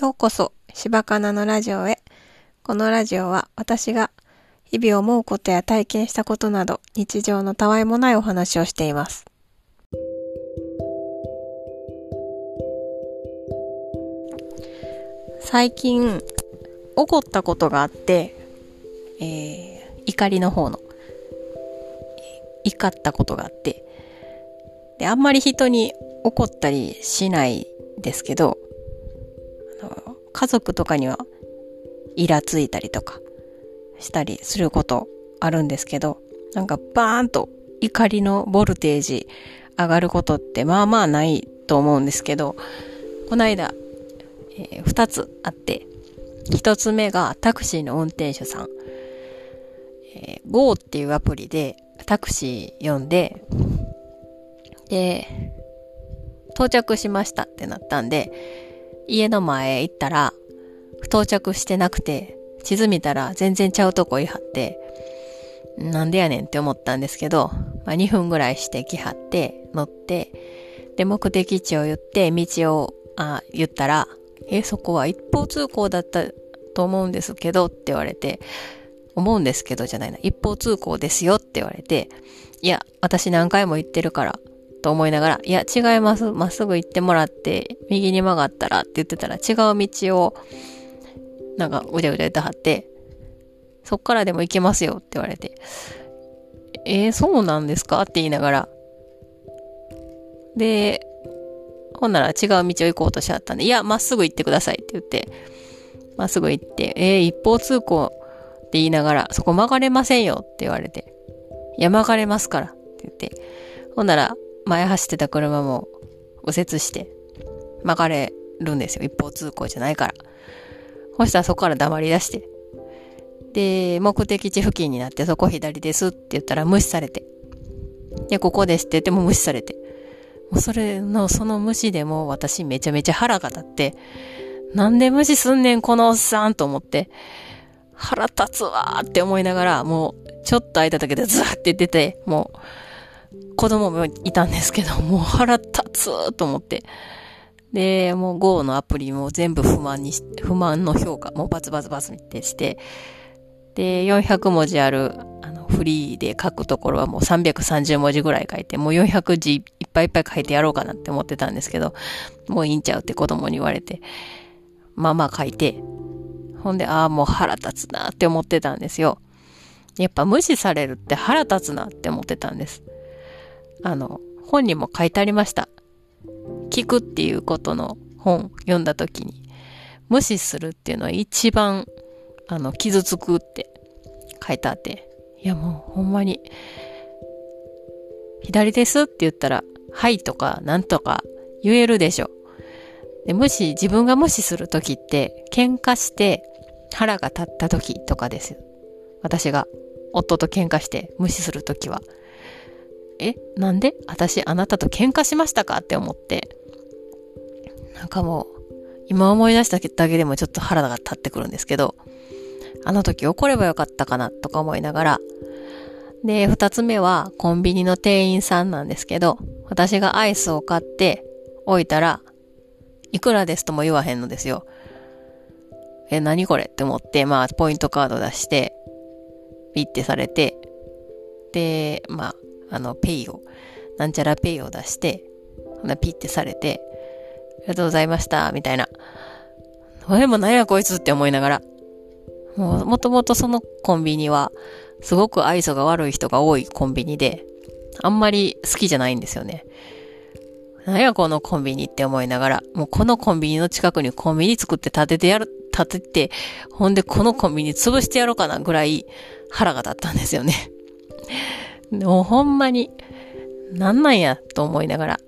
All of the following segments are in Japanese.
ようこそ、柴かなのラジオへ。このラジオは私が日々思うことや体験したことなど日常のたわいもないお話をしています。最近、怒ったことがあって、えー、怒りの方の、怒ったことがあって、で、あんまり人に怒ったりしないですけど、家族とかにはイラついたりとかしたりすることあるんですけど、なんかバーンと怒りのボルテージ上がることってまあまあないと思うんですけど、この間、えー二つあって、一つ目がタクシーの運転手さん。えー、Go っていうアプリでタクシー呼んで、で、到着しましたってなったんで、家の前行ったら、到着してなくて、地図見たら全然ちゃうとこいはって、なんでやねんって思ったんですけど、まあ、2分ぐらいして来はって、乗って、で、目的地を言って、道を、あ、言ったら、え、そこは一方通行だったと思うんですけどって言われて、思うんですけどじゃないな、一方通行ですよって言われて、いや、私何回も言ってるから、と思いながら、いや、違います。まっすぐ行ってもらって、右に曲がったらって言ってたら、違う道を、なんか、うじゃうじゃ言ってはって、そっからでも行けますよって言われて、えー、そうなんですかって言いながら、で、ほんなら違う道を行こうとしちゃったんで、いや、まっすぐ行ってくださいって言って、まっすぐ行って、えー、一方通行って言いながら、そこ曲がれませんよって言われて、いや、曲がれますからって言って、ほんなら、前走ってた車も右折して、曲がれるんですよ。一方通行じゃないから。そしたらそこから黙り出して。で、目的地付近になってそこ左ですって言ったら無視されて。で、ここですって言っても無視されて。もうそれの、その無視でも私めちゃめちゃ腹が立って、なんで無視すんねんこのおっさんと思って、腹立つわーって思いながら、もうちょっと空いただけでズワーって出て、もう子供もいたんですけど、もう腹立つと思って。で、もう Go のアプリも全部不満にし、不満の評価、もうバツバツバツってして、で、400文字ある、あの、フリーで書くところはもう330文字ぐらい書いて、もう400字いっぱいいっぱい書いてやろうかなって思ってたんですけど、もういいんちゃうって子供に言われて、まあまあ書いて、ほんで、ああ、もう腹立つなって思ってたんですよ。やっぱ無視されるって腹立つなって思ってたんです。あの、本にも書いてありました。聞くっていうことの本読んだ時に、無視するっていうのは一番、あの、傷つくって書いてあって、いやもうほんまに、左ですって言ったら、はいとかなんとか言えるでしょ。で、無視、自分が無視するときって、喧嘩して腹が立ったときとかです。私が夫と喧嘩して無視するときは。え、なんで？私あなたと喧嘩しましたか？って思って。なんかもう、今思い出しただけでもちょっと腹が立ってくるんですけど、あの時怒ればよかったかなとか思いながら。で、二つ目はコンビニの店員さんなんですけど、私がアイスを買って置いたら、いくらですとも言わへんのですよ。え、何これ？って思って、まあ、ポイントカード出して、ピッてされて、で、まあ、あの、ペイを、なんちゃらペイを出して、ほなピッてされて、ありがとうございました、みたいな。え、もう何やこいつって思いながら。もう、もともとそのコンビニは、すごく愛想が悪い人が多いコンビニで、あんまり好きじゃないんですよね。なんやこのコンビニって思いながら、もうこのコンビニの近くにコンビニ作って建ててやる、建てて、ほんでこのコンビニ潰してやろうかなぐらい腹が立ったんですよね。もうほんまに、なんなんやと思いながら。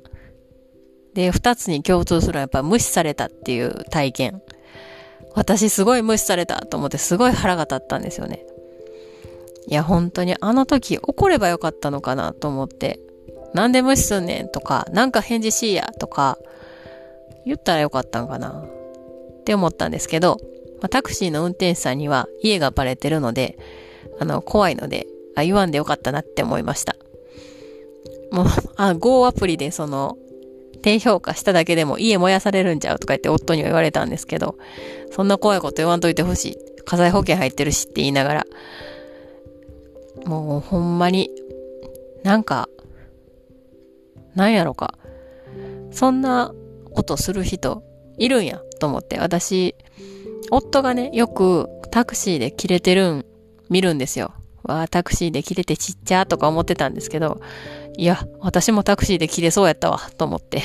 で、二つに共通するのはやっぱ無視されたっていう体験。私すごい無視されたと思ってすごい腹が立ったんですよね。いや、本当にあの時怒ればよかったのかなと思って、なんで無視すんねんとか、なんか返事しいやとか、言ったらよかったんかなって思ったんですけど、ま、タクシーの運転手さんには家がバレてるので、あの、怖いので、あ、言わんでよかったなって思いました。もう、あ、Go アプリでその、低評価しただけでも家燃やされるんちゃうとか言って夫には言われたんですけど、そんな怖いこと言わんといてほしい。火災保険入ってるしって言いながら、もうほんまに、なんか、なんやろか。そんなことする人いるんやと思って、私、夫がね、よくタクシーで切れてるん見るんですよ。わあ、タクシーで切れてちっちゃとか思ってたんですけど、いや、私もタクシーで切れそうやったわ、と思って。い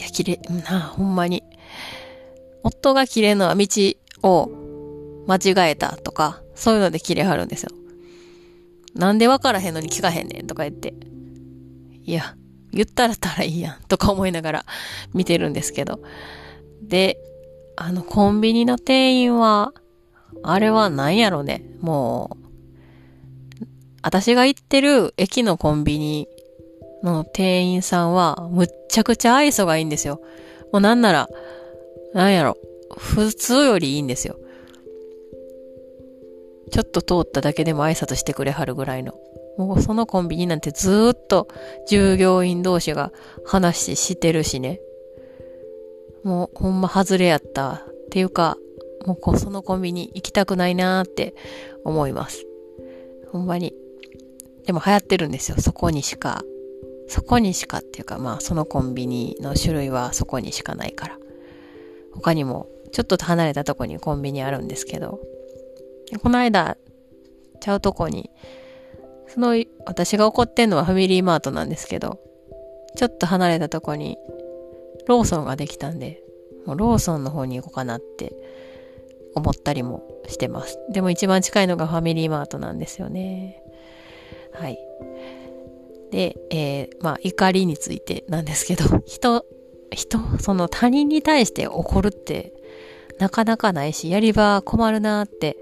や、切れ、なあ、ほんまに。夫が切れるのは道を間違えたとか、そういうので切れはるんですよ。なんでわからへんのに聞かへんねんとか言って。いや、言ったらたらいいやんとか思いながら 見てるんですけど。で、あの、コンビニの店員は、あれは何やろね。もう、私が行ってる駅のコンビニの店員さんは、むっちゃくちゃ愛想がいいんですよ。もうなんなら、なんやろ、普通よりいいんですよ。ちょっと通っただけでも挨拶してくれはるぐらいの。もうそのコンビニなんてずっと従業員同士が話してるしね。もうほんま外れやったっていうか、もうそのコンビニ行きたくないなって思います。ほんまに。でも流行ってるんですよ。そこにしか。そこにしかっていうか、まあそのコンビニの種類はそこにしかないから。他にもちょっと離れたとこにコンビニあるんですけど、この間、ちゃうとこに、その、私が怒ってんのはファミリーマートなんですけど、ちょっと離れたとこに、ローソンができたんで、もうローソンの方に行こうかなって思ったりもしてます。でも一番近いのがファミリーマートなんですよね。はい。で、えー、まあ、怒りについてなんですけど、人、人、その他人に対して怒るってなかなかないし、やり場困るなって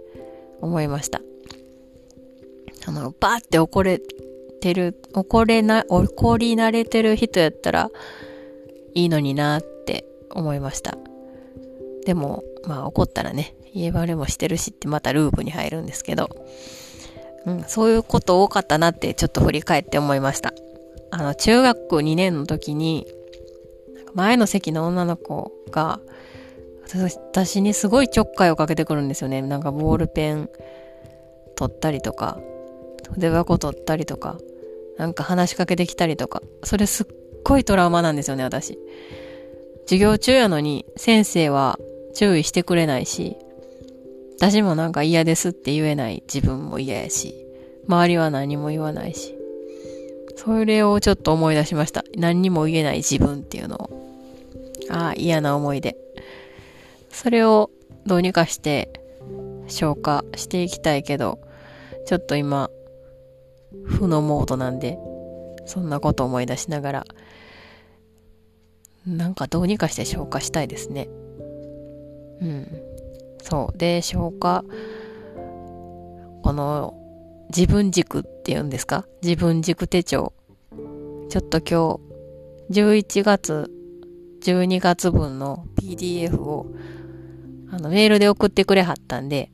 思いました。あの、バーって怒れてる、怒れな、怒り慣れてる人やったらいいのになって思いました。でも、まあ怒ったらね、家バレもしてるしってまたループに入るんですけど、うん、そういうこと多かったなってちょっと振り返って思いました。あの、中学校2年の時に、前の席の女の子が、私にすごいちょっかいをかけてくるんですよね。なんかボールペン取ったりとか、筆箱取ったりとか、なんか話しかけてきたりとか、それすっごいトラウマなんですよね、私。授業中やのに先生は注意してくれないし、私もなんか嫌ですって言えない自分も嫌やし、周りは何も言わないし、それをちょっと思い出しました。何にも言えない自分っていうのを。ああ、嫌な思い出。それをどうにかして消化していきたいけど、ちょっと今、負のモードなんで、そんなこと思い出しながら、なんかどうにかして消化したいですね。うん。そう。で、消化、この、自分軸っていうんですか？自分軸手帳。ちょっと今日、11月、12月分の PDF を、あの、メールで送ってくれはったんで、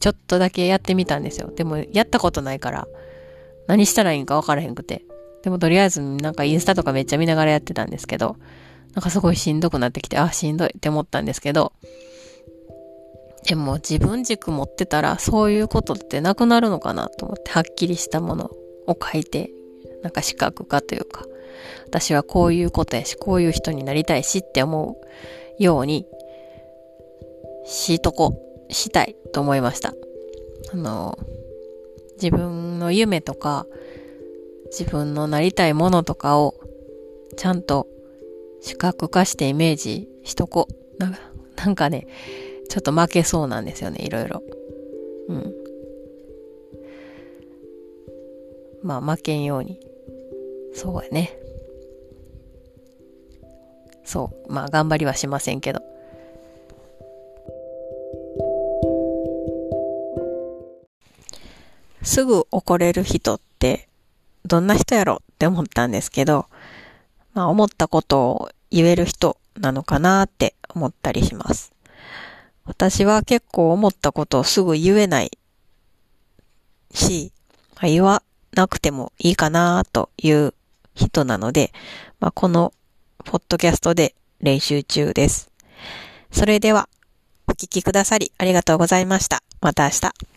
ちょっとだけやってみたんですよ。でも、やったことないから、何したらいいんかわからへんくて。でも、とりあえず、なんかインスタとかめっちゃ見ながらやってたんですけど、なんかすごいしんどくなってきて、あ、しんどいって思ったんですけど、でも自分軸持ってたらそういうことってなくなるのかなと思ってはっきりしたものを書いて、なんか視覚化というか、私はこういうことやし、こういう人になりたいしって思うようにしとこ、したいと思いました。あの、自分の夢とか、自分のなりたいものとかをちゃんと視覚化してイメージしとこ。ななんかね、ちょっと負けそうなんですよね、いろいろ。うん。まあ、負けんように。そうやね。そう。まあ、頑張りはしませんけど。すぐ怒れる人ってどんな人やろって思ったんですけど、まあ思ったことを言える人なのかなって思ったりします。私は結構思ったことをすぐ言えないし、言わなくてもいいかなという人なので、まあ、この、ポッドキャストで練習中です。それでは、お聞きくださりありがとうございました。また明日。